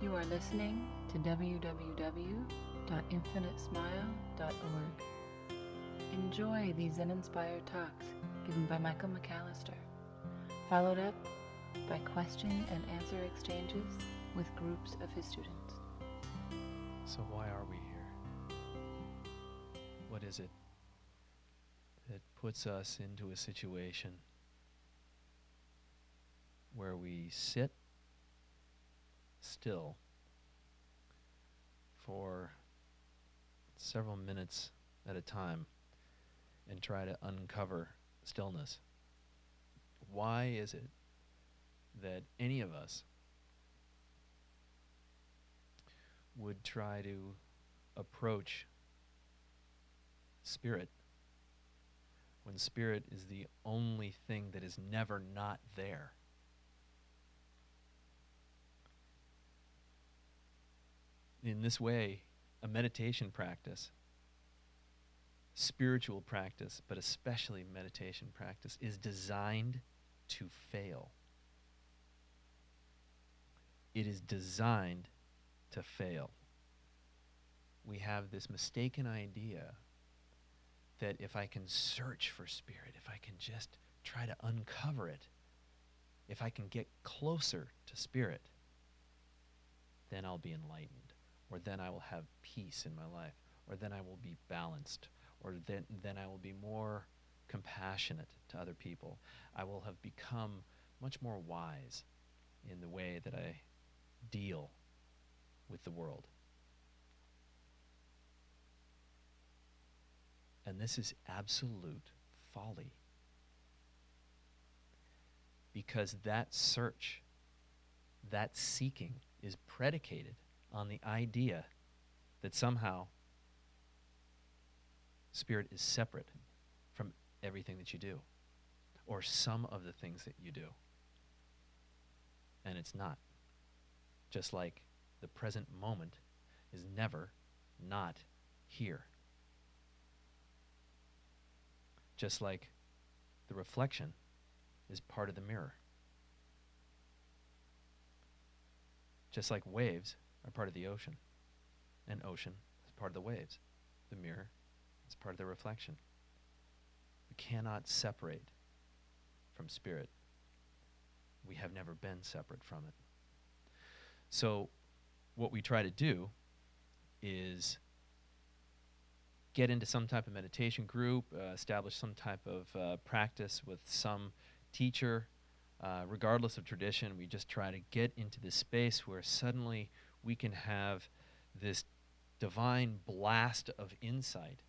You are listening to www.infinitesmile.org. Enjoy these Zen inspired talks given by Michael McAllister, followed up by question and answer exchanges with groups of his students. So, why are we here? What is it that puts us into a situation where we sit still for several minutes at a time and try to uncover stillness. Why is it that any of us would try to approach spirit when spirit is the only thing that is never not there? In this way, a meditation practice, spiritual practice, but especially meditation practice, is designed to fail. It is designed to fail. We have this mistaken idea that if I can search for spirit, if I can just try to uncover it, if I can get closer to spirit, then I'll be enlightened or then I will have peace in my life, or then I will be balanced, or then, then I will be more compassionate to other people. I will have become much more wise in the way that I deal with the world. And this is absolute folly. Because that search, that seeking, is predicated on the idea that somehow spirit is separate from everything that you do or some of the things that you do. And it's not. Just like the present moment is never not here. Just like the reflection is part of the mirror. Just like waves are part of the ocean. And ocean is part of the waves. The mirror is part of the reflection. We cannot separate from spirit. We have never been separate from it. So, what we try to do is get into some type of meditation group, uh, establish some type of uh, practice with some teacher, uh, regardless of tradition. We just try to get into this space where suddenly we can have this divine blast of insight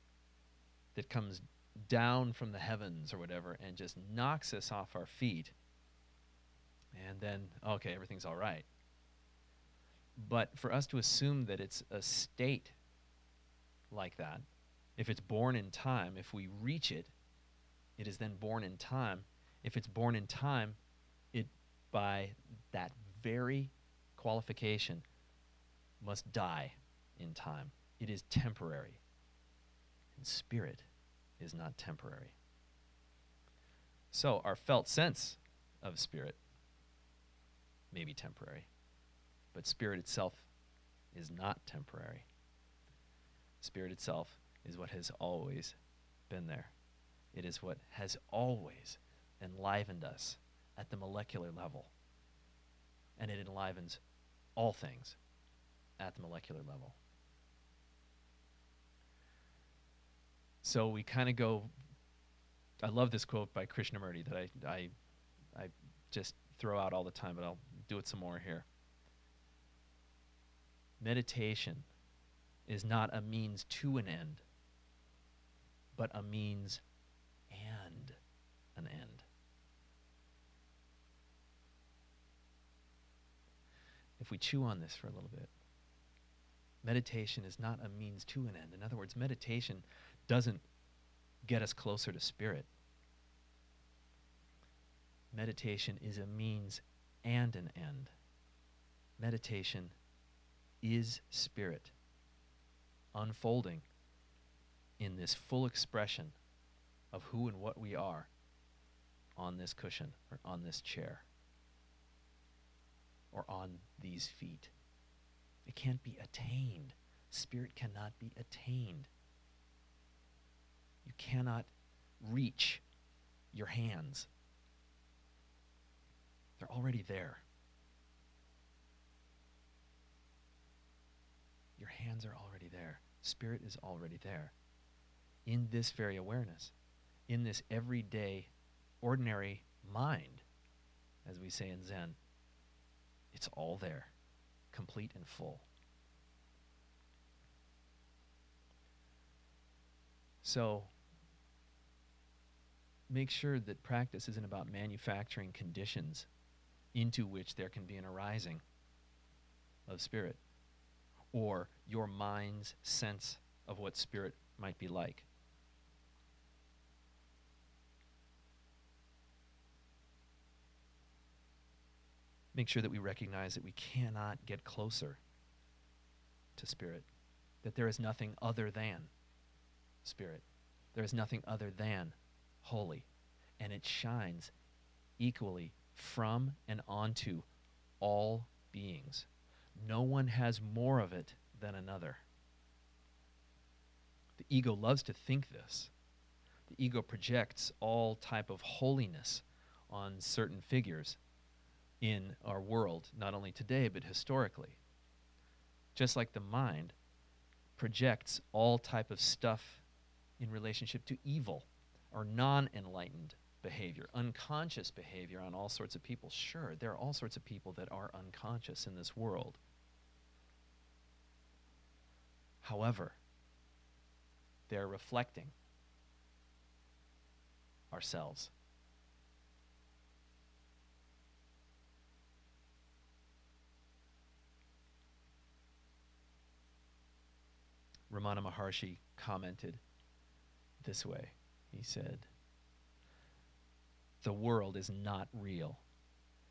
that comes down from the heavens or whatever and just knocks us off our feet. And then, okay, everything's all right. But for us to assume that it's a state like that, if it's born in time, if we reach it, it is then born in time. If it's born in time, it by that very qualification must die in time. It is temporary. And spirit is not temporary. So, our felt sense of spirit may be temporary, but spirit itself is not temporary. Spirit itself is what has always been there. It is what has always enlivened us at the molecular level. And it enlivens all things at the molecular level. So we kind of go. I love this quote by Krishnamurti that I, I, I just throw out all the time, but I'll do it some more here. Meditation is not a means to an end, but a means and an end. If we chew on this for a little bit, Meditation is not a means to an end. In other words, meditation doesn't get us closer to spirit. Meditation is a means and an end. Meditation is spirit unfolding in this full expression of who and what we are on this cushion or on this chair or on these feet It can't be attained. Spirit cannot be attained. You cannot reach your hands. They're already there. Your hands are already there. Spirit is already there. In this very awareness, in this everyday, ordinary mind, as we say in Zen, it's all there, complete and full. So, make sure that practice isn't about manufacturing conditions into which there can be an arising of spirit or your mind's sense of what spirit might be like. Make sure that we recognize that we cannot get closer to spirit, that there is nothing other than spirit, there is nothing other than holy, and it shines equally from and onto all beings. No one has more of it than another. The ego loves to think this. The ego projects all type of holiness on certain figures in our world, not only today but historically. Just like the mind projects all type of stuff in relationship to evil or non-enlightened behavior, unconscious behavior on all sorts of people. Sure, there are all sorts of people that are unconscious in this world. However, they're reflecting ourselves. Ramana Maharshi commented this way. He said, The world is not real.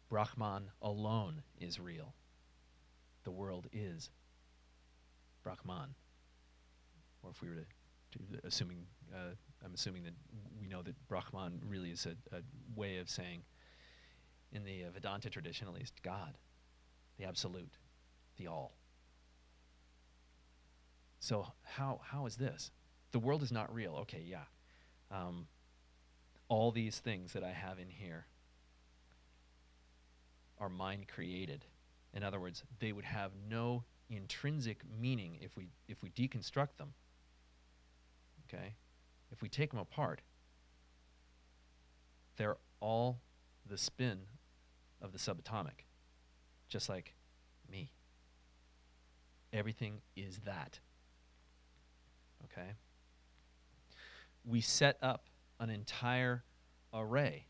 Brahman alone is real. The world is Brahman. Or if we were to, to assuming, uh, I'm assuming that we know that Brahman really is a, a way of saying, in the uh, Vedanta tradition at least, God, the absolute, the all. So how how is this? The world is not real. Okay, yeah. Um, all these things that I have in here are mind created. In other words, they would have no intrinsic meaning if we if we deconstruct them. Okay? If we take them apart, they're all the spin of the subatomic. Just like me. Everything is that. Okay? We set up an entire array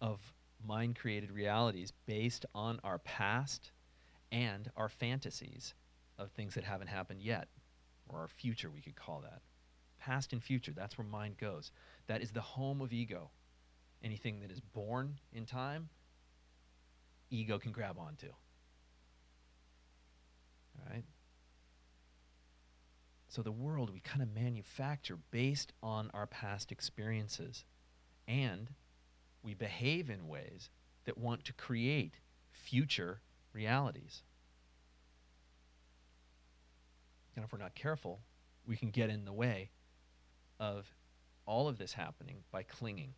of mind created realities based on our past and our fantasies of things that haven't happened yet, or our future, we could call that. Past and future, that's where mind goes. That is the home of ego. Anything that is born in time, ego can grab onto. All right? So the world we kind of manufacture based on our past experiences. And we behave in ways that want to create future realities. And if we're not careful, we can get in the way of all of this happening by clinging.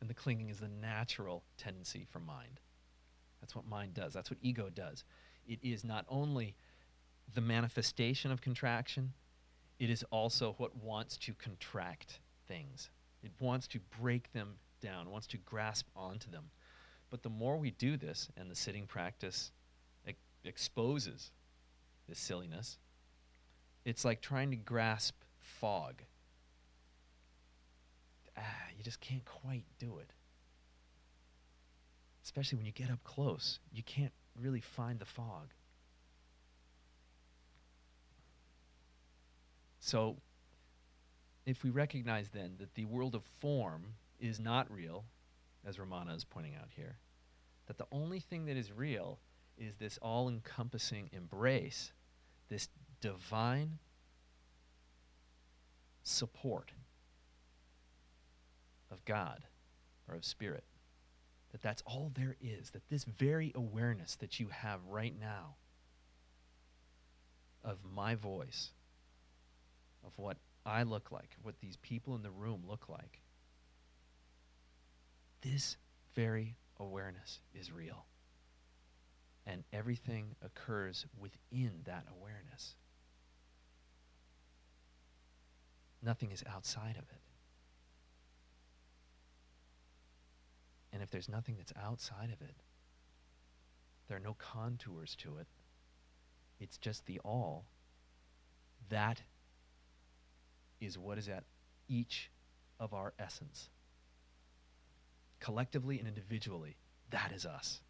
And the clinging is the natural tendency for mind. That's what mind does. That's what ego does. It is not only the manifestation of contraction, it is also what wants to contract things. It wants to break them down, wants to grasp onto them. But the more we do this, and the sitting practice ex- exposes this silliness, it's like trying to grasp fog. Ah, you just can't quite do it. Especially when you get up close, you can't really find the fog. So, if we recognize then that the world of form is not real, as Ramana is pointing out here, that the only thing that is real is this all encompassing embrace, this divine support of God or of Spirit, that that's all there is, that this very awareness that you have right now of my voice, of what I look like, what these people in the room look like, this very awareness is real. And everything occurs within that awareness. Nothing is outside of it. And if there's nothing that's outside of it, there are no contours to it. It's just the all. That is what is at each of our essence. Collectively and individually, that is us.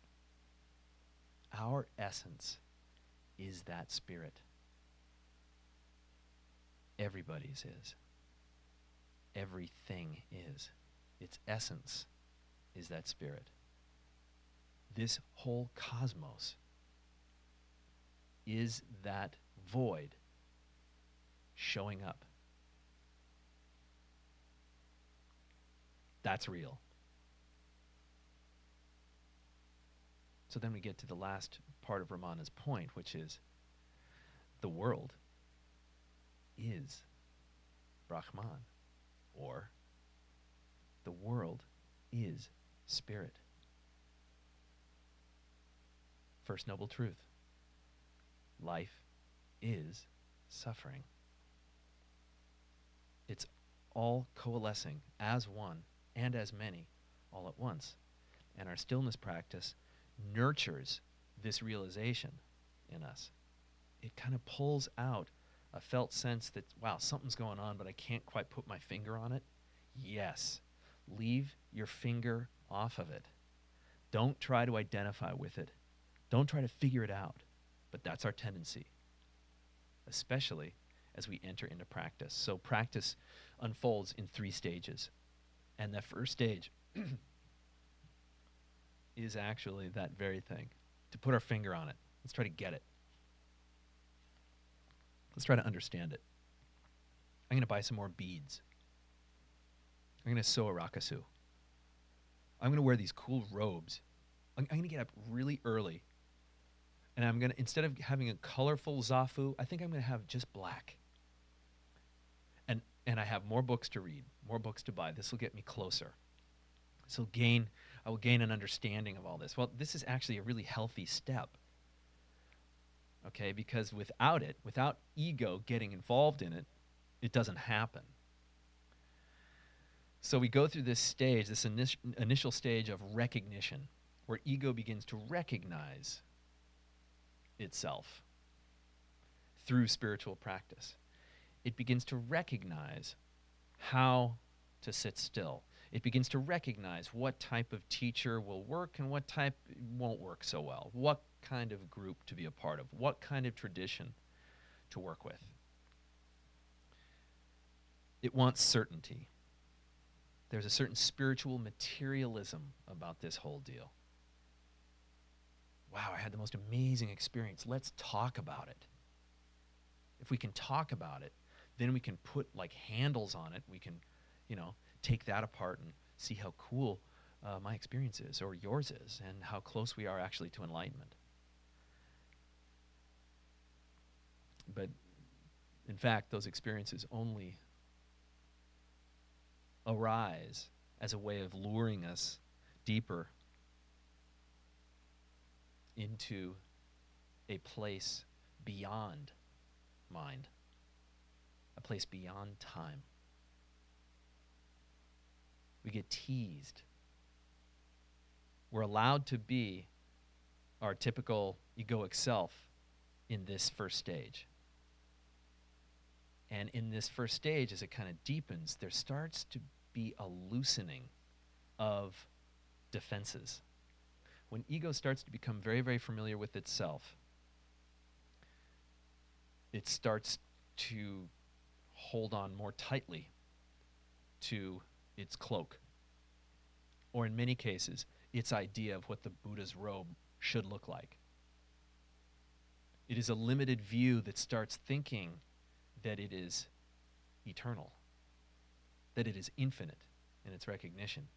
Our essence is that spirit. Everybody's is. Everything is. Its essence is that spirit. This whole cosmos is that void showing up. That's real. So then we get to the last part of Ramana's point, which is the world is Brahman, or the world is spirit. First noble truth life is suffering. It's all coalescing as one and as many all at once. And our stillness practice nurtures this realization in us. It kind of pulls out a felt sense that, wow, something's going on, but I can't quite put my finger on it. Yes, leave your finger off of it. Don't try to identify with it. Don't try to figure it out. But that's our tendency, especially as we enter into practice. So, practice unfolds in three stages. And the first stage is actually that very thing to put our finger on it. Let's try to get it. Let's try to understand it. I'm going to buy some more beads. I'm going to sew a rakusu. I'm going to wear these cool robes. I'm, I'm going to get up really early. And I'm going to, instead of having a colorful zafu, I think I'm going to have just black. And, I have more books to read, more books to buy. This will get me closer. So gain, I will gain an understanding of all this. Well, this is actually a really healthy step. Okay, because without it, without ego getting involved in it, it doesn't happen. So we go through this stage, this init- initial stage of recognition, where ego begins to recognize itself through spiritual practice. It begins to recognize how to sit still. It begins to recognize what type of teacher will work and what type won't work so well, what kind of group to be a part of, what kind of tradition to work with. It wants certainty. There's a certain spiritual materialism about this whole deal. Wow, I had the most amazing experience. Let's talk about it. If we can talk about it, then we can put like handles on it. We can, you know, take that apart and see how cool uh, my experience is or yours is and how close we are actually to enlightenment. But in fact, those experiences only arise as a way of luring us deeper into a place beyond mind, a place beyond time. We get teased. We're allowed to be our typical egoic self in this first stage. And in this first stage, as it kind of deepens, there starts to be a loosening of defenses. When ego starts to become very, very familiar with itself, it starts to hold on more tightly to its cloak. Or in many cases, its idea of what the Buddha's robe should look like. It is a limited view that starts thinking that it is eternal, that it is infinite in its recognition.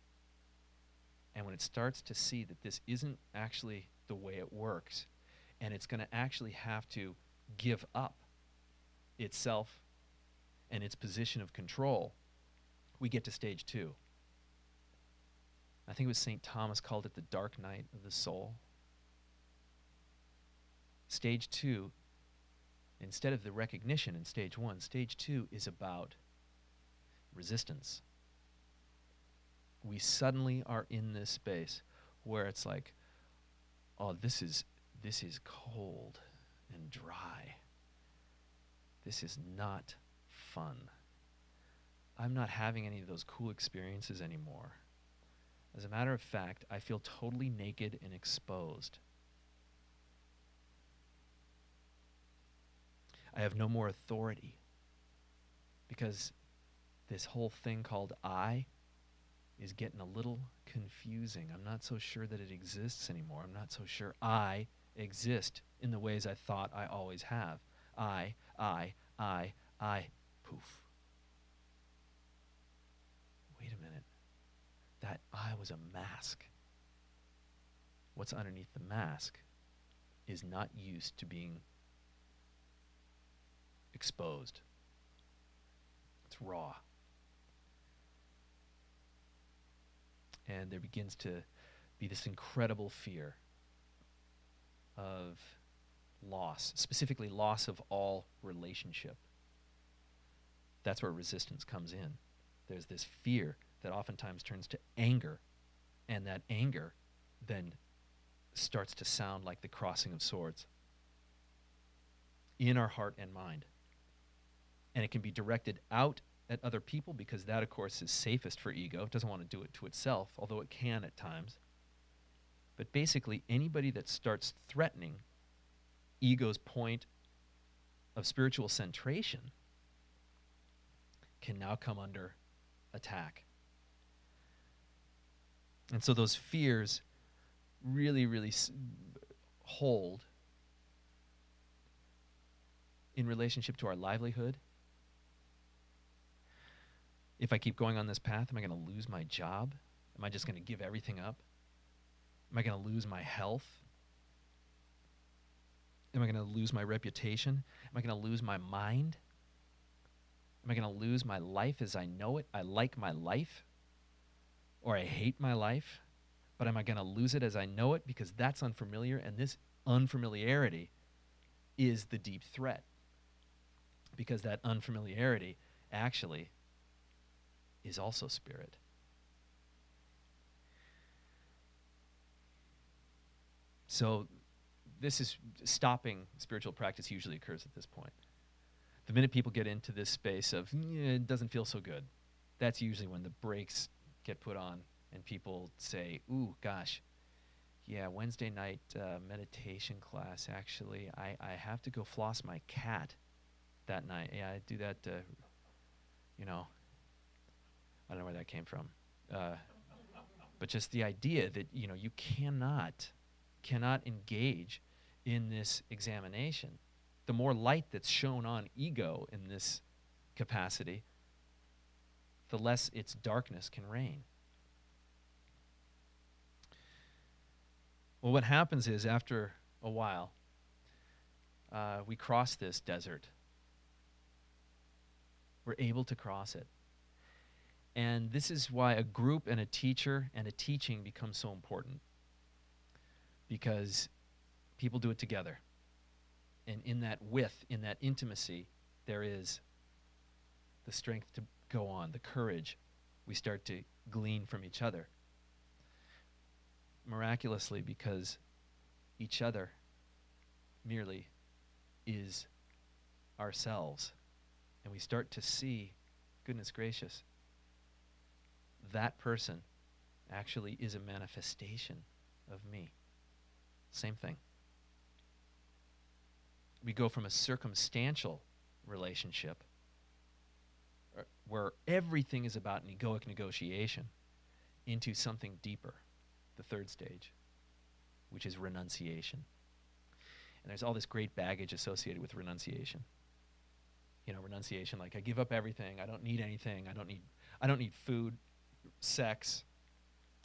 And when it starts to see that this isn't actually the way it works, and it's going to actually have to give up itself and its position of control, we get to stage two. I think it was St. Thomas called it the dark night of the soul. Stage two, instead of the recognition in stage one, stage two is about resistance. We suddenly are in this space where it's like, oh, this is this is cold and dry. This is not fun. I'm not having any of those cool experiences anymore. As a matter of fact, I feel totally naked and exposed. I have no more authority because this whole thing called I is getting a little confusing. I'm not so sure that it exists anymore. I'm not so sure I exist in the ways I thought I always have. I, I, I, I, poof. Wait a minute. That I was a mask. What's underneath the mask is not used to being exposed. It's raw. And there begins to be this incredible fear of loss, specifically loss of all relationship. That's where resistance comes in. There's this fear that oftentimes turns to anger, and that anger then starts to sound like the crossing of swords in our heart and mind. And it can be directed out at other people because that, of course, is safest for ego. It doesn't want to do it to itself, although it can at times. But basically, anybody that starts threatening ego's point of spiritual centration can now come under attack. And so those fears really, really hold in relationship to our livelihood. If I keep going on this path, am I going to lose my job? Am I just going to give everything up? Am I going to lose my health? Am I going to lose my reputation? Am I going to lose my mind? Am I going to lose my life as I know it? I like my life or I hate my life, but am I going to lose it as I know it because that's unfamiliar and this unfamiliarity is the deep threat. Because that unfamiliarity actually is also spirit. So, this is stopping spiritual practice usually occurs at this point. The minute people get into this space of "Yeah, it doesn't feel so good, that's usually when the brakes get put on and people say, "Ooh, gosh, yeah, Wednesday night uh, meditation class. Actually, I, I have to go floss my cat that night. Yeah, I do that. Uh, you know, I don't know where that came from, uh, but just the idea that you know you cannot cannot engage in this examination. The more light that's shown on ego in this capacity, the less its darkness can reign. Well, what happens is after a while, uh, we cross this desert. We're able to cross it. And this is why a group and a teacher and a teaching become so important. Because people do it together. And in that width, in that intimacy, there is the strength to go on, the courage we start to glean from each other. Miraculously, because each other merely is ourselves. And we start to see, goodness gracious, that person actually is a manifestation of me. Same thing. We go from a circumstantial relationship uh, where everything is about an egoic negotiation into something deeper, the third stage, which is renunciation. And there's all this great baggage associated with renunciation. You know, renunciation like I give up everything, I don't need anything, I don't need I don't need food, sex,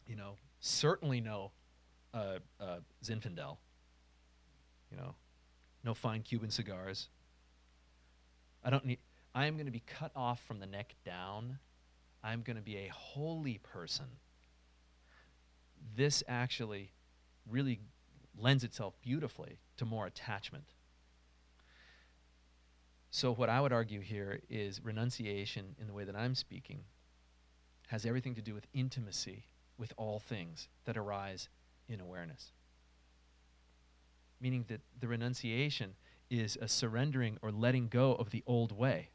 you know, certainly no uh, uh, Zinfandel. You know, no fine Cuban cigars. I don't need. I am going to be cut off from the neck down. I'm going to be a holy person. This actually really lends itself beautifully to more attachment. So, what I would argue here is renunciation, in the way that I'm speaking, has everything to do with intimacy with all things that arise in awareness. Meaning that the renunciation is a surrendering or letting go of the old way.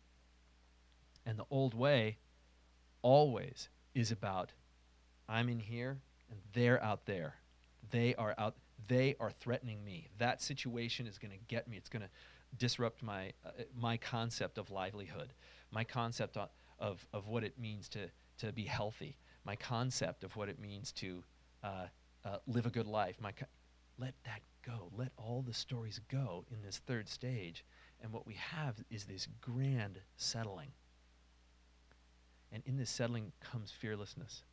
And the old way always is about I'm in here and they're out there. They are out they are threatening me. That situation is going to get me. It's going to disrupt my uh, my concept of livelihood, my concept of, of, what it means to to be healthy, my concept of what it means to uh, uh, live a good life. My co- let that go. Let all the stories go in this third stage, and what we have is this grand settling. And in this settling comes fearlessness.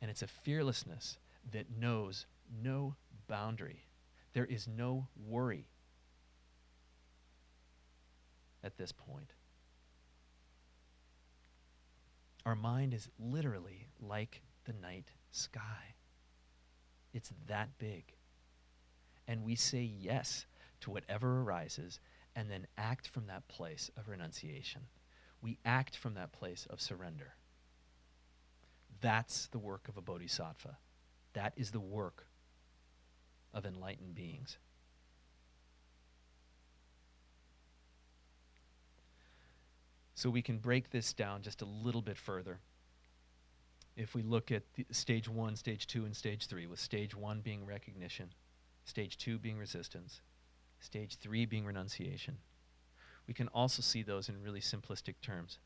And it's a fearlessness that knows no boundary. There is no worry at this point. Our mind is literally like the night sky. It's that big. And we say yes to whatever arises and then act from that place of renunciation. We act from that place of surrender. That's the work of a bodhisattva. That is the work of enlightened beings. So we can break this down just a little bit further. If we look at stage one, stage two, and stage three, with stage one being recognition, stage two being resistance, stage three being renunciation, we can also see those in really simplistic terms.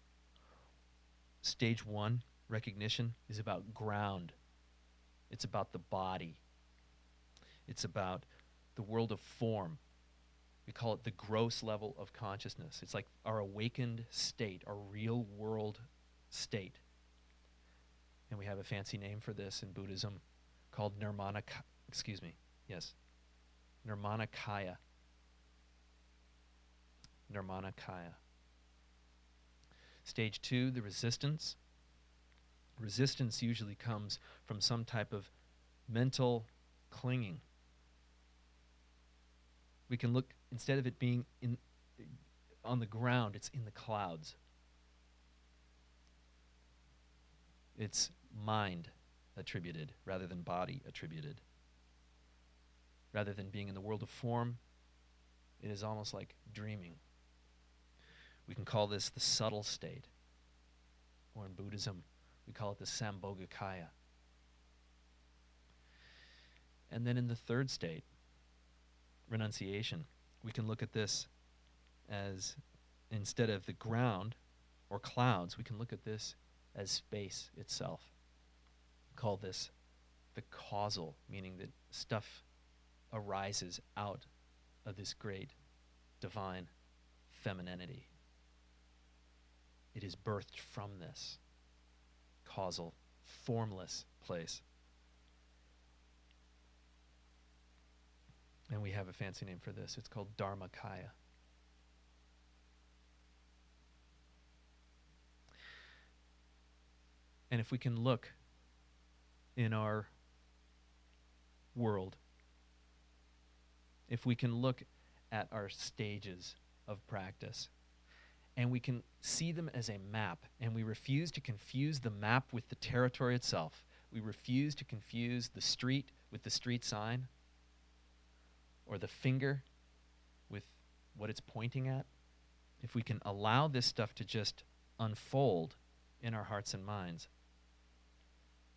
Stage one, recognition, is about ground, it's about the body, it's about the world of form. We call it the gross level of consciousness. It's like our awakened state, our real world state. And we have a fancy name for this in Buddhism called Nirmana, excuse me, yes, Nirmanakaya. Nirmanakaya. Stage two, the resistance. Resistance usually comes from some type of mental clinging we can look instead of it being in on the ground, it's in the clouds. It's mind attributed rather than body attributed. Rather than being in the world of form, it is almost like dreaming. We can call this the subtle state. Or in Buddhism, we call it the Sambhogakaya. And then in the third state, renunciation. We can look at this as instead of the ground or clouds, we can look at this as space itself. Call this the causal, meaning that stuff arises out of this great divine femininity. It is birthed from this causal, formless place. And we have a fancy name for this. It's called Dharmakaya. And if we can look in our world, if we can look at our stages of practice, and we can see them as a map, and we refuse to confuse the map with the territory itself. We refuse to confuse the street with the street sign or the finger with what it's pointing at, if we can allow this stuff to just unfold in our hearts and minds,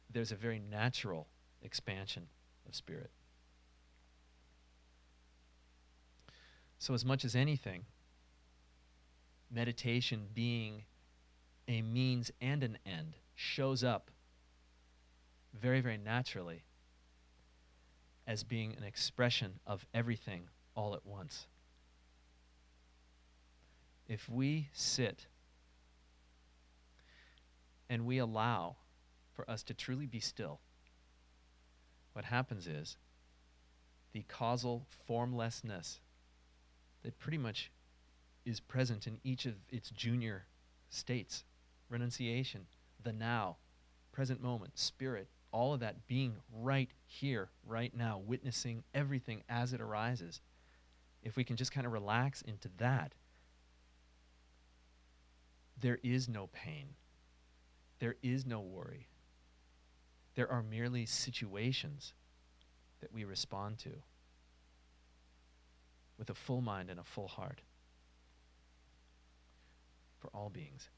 there's a very natural expansion of spirit. So, as much as anything, meditation being a means and an end shows up very, very naturally as being an expression of everything all at once. If we sit and we allow for us to truly be still, what happens is the causal formlessness that pretty much is present in each of its junior states renunciation, the now, present moment, spirit, all of that being right here, right now, witnessing everything as it arises. If we can just kind of relax into that, there is no pain. There is no worry. There are merely situations that we respond to with a full mind and a full heart for all beings.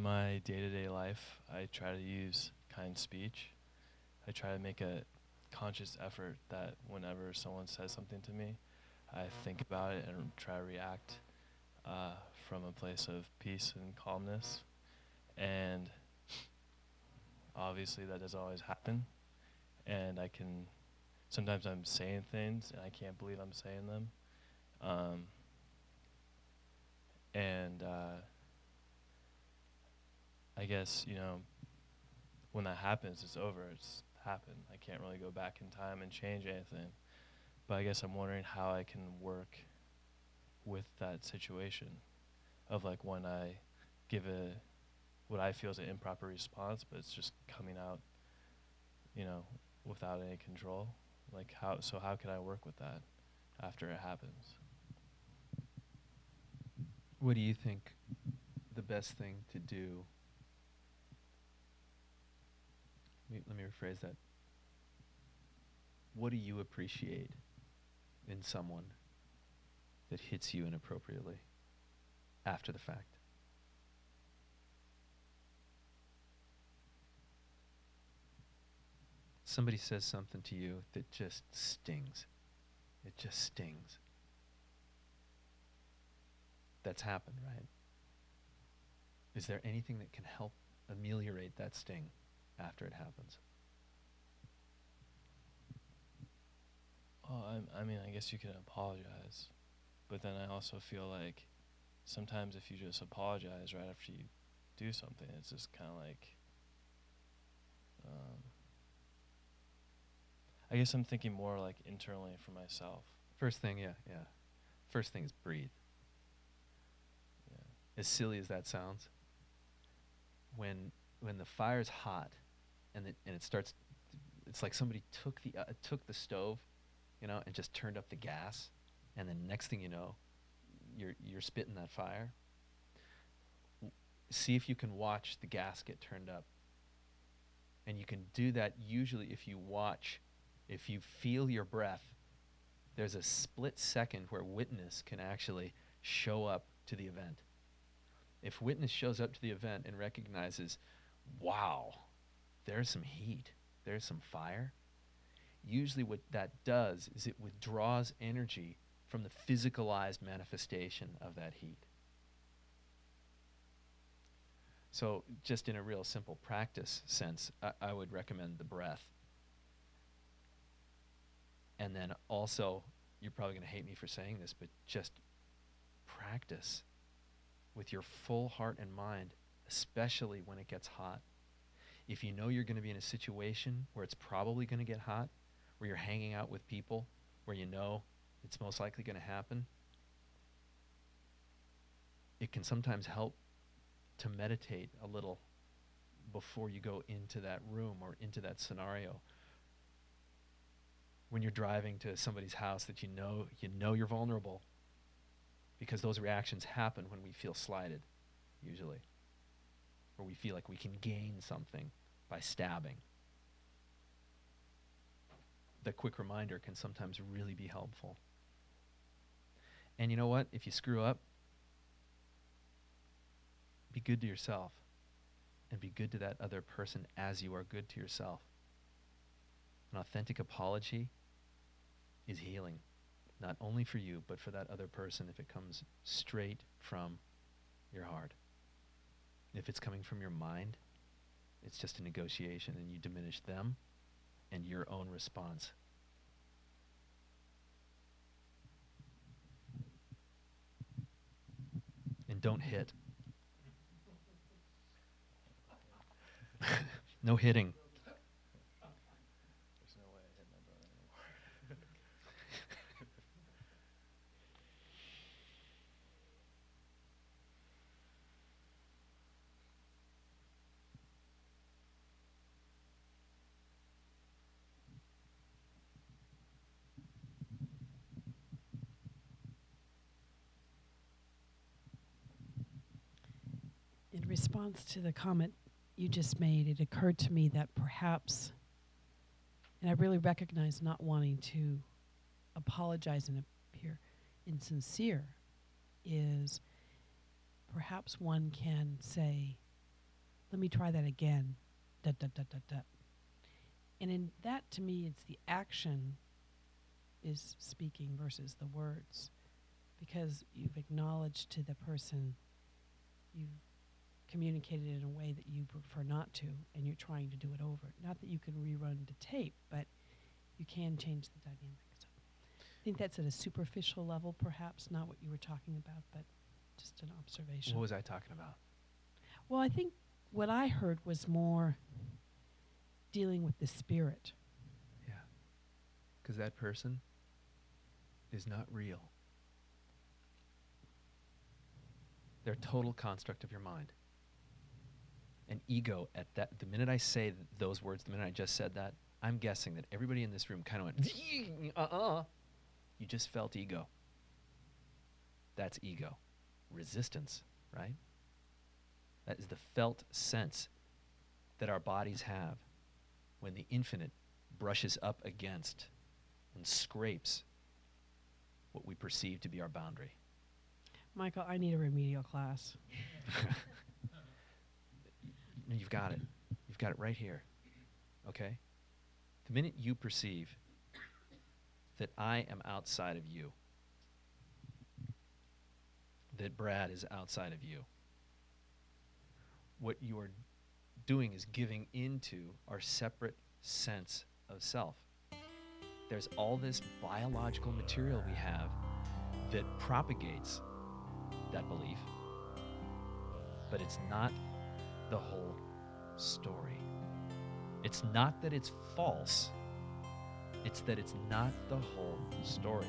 In my day to day life, I try to use kind speech. I try to make a conscious effort that whenever someone says something to me, I think about it and try to react uh, from a place of peace and calmness. And obviously, that doesn't always happen. And I can, sometimes I'm saying things and I can't believe I'm saying them. Um, and uh, I guess, you know, when that happens, it's over. It's happened. I can't really go back in time and change anything. But I guess I'm wondering how I can work with that situation of like when I give a what I feel is an improper response, but it's just coming out, you know, without any control. Like how so how can I work with that after it happens? What do you think the best thing to do? Let me, let me rephrase that. What do you appreciate in someone that hits you inappropriately after the fact? Somebody says something to you that just stings. It just stings. That's happened, right? Is there anything that can help ameliorate that sting after it happens? Oh, I, I mean, I guess you can apologize, but then I also feel like sometimes if you just apologize right after you do something, it's just kind of like. Um, I guess I'm thinking more like internally for myself. First thing, yeah, yeah. First thing is breathe. Yeah. As silly as that sounds, when when the fire's hot, and it and it starts, it's like somebody took the uh, took the stove, you know, and just turned up the gas, and then next thing you know, you're you're spitting that fire. W- See if you can watch the gas get turned up. And you can do that usually if you watch, if you feel your breath. There's a split second where witness can actually show up to the event. If witness shows up to the event and recognizes, wow, there's some heat, there's some fire, usually what that does is it withdraws energy from the physicalized manifestation of that heat. So, just in a real simple practice sense, I, I would recommend the breath. And then also, you're probably going to hate me for saying this, but just practice with your full heart and mind, especially when it gets hot. If you know you're going to be in a situation where it's probably going to get hot, where you're hanging out with people, where you know it's most likely going to happen, it can sometimes help to meditate a little before you go into that room or into that scenario. When you're driving to somebody's house that you know you know you're vulnerable because those reactions happen when we feel slighted usually or we feel like we can gain something by stabbing. The quick reminder can sometimes really be helpful. And you know what? If you screw up, be good to yourself and be good to that other person as you are good to yourself. An authentic apology is healing, not only for you, but for that other person if it comes straight from your heart. If it's coming from your mind, it's just a negotiation and you diminish them and your own response. And don't hit. no hitting. There's no way I hit my brother anymore. In response to the comment you just made, it occurred to me that perhaps, and I really recognize not wanting to apologize and appear insincere, is perhaps one can say, let me try that again, da da da da da. And in that, to me, it's the action is speaking versus the words, because you've acknowledged to the person, you've communicated in a way that you prefer not to, and you're trying to do it over. Not that you can rerun the tape, but you can change the dynamic. So I think that's at a superficial level, perhaps not what you were talking about, but just an observation. What was I talking about? well, I think what I heard was more dealing with the spirit. Yeah. Because that person is not real. They're a total construct of your mind. And ego, at that, the minute I say th- those words, the minute I just said that, I'm guessing that everybody in this room kind of went, uh uh. You just felt ego. That's ego. Resistance, right? That is the felt sense that our bodies have when the infinite brushes up against and scrapes what we perceive to be our boundary. Michael, I need a remedial class. No, You've got it. You've got it right here. Okay? The minute you perceive that I am outside of you, that Brad is outside of you, what you are doing is giving into our separate sense of self. There's all this biological material we have that propagates that belief, but it's not the whole story. It's not that it's false, it's that it's not the whole story.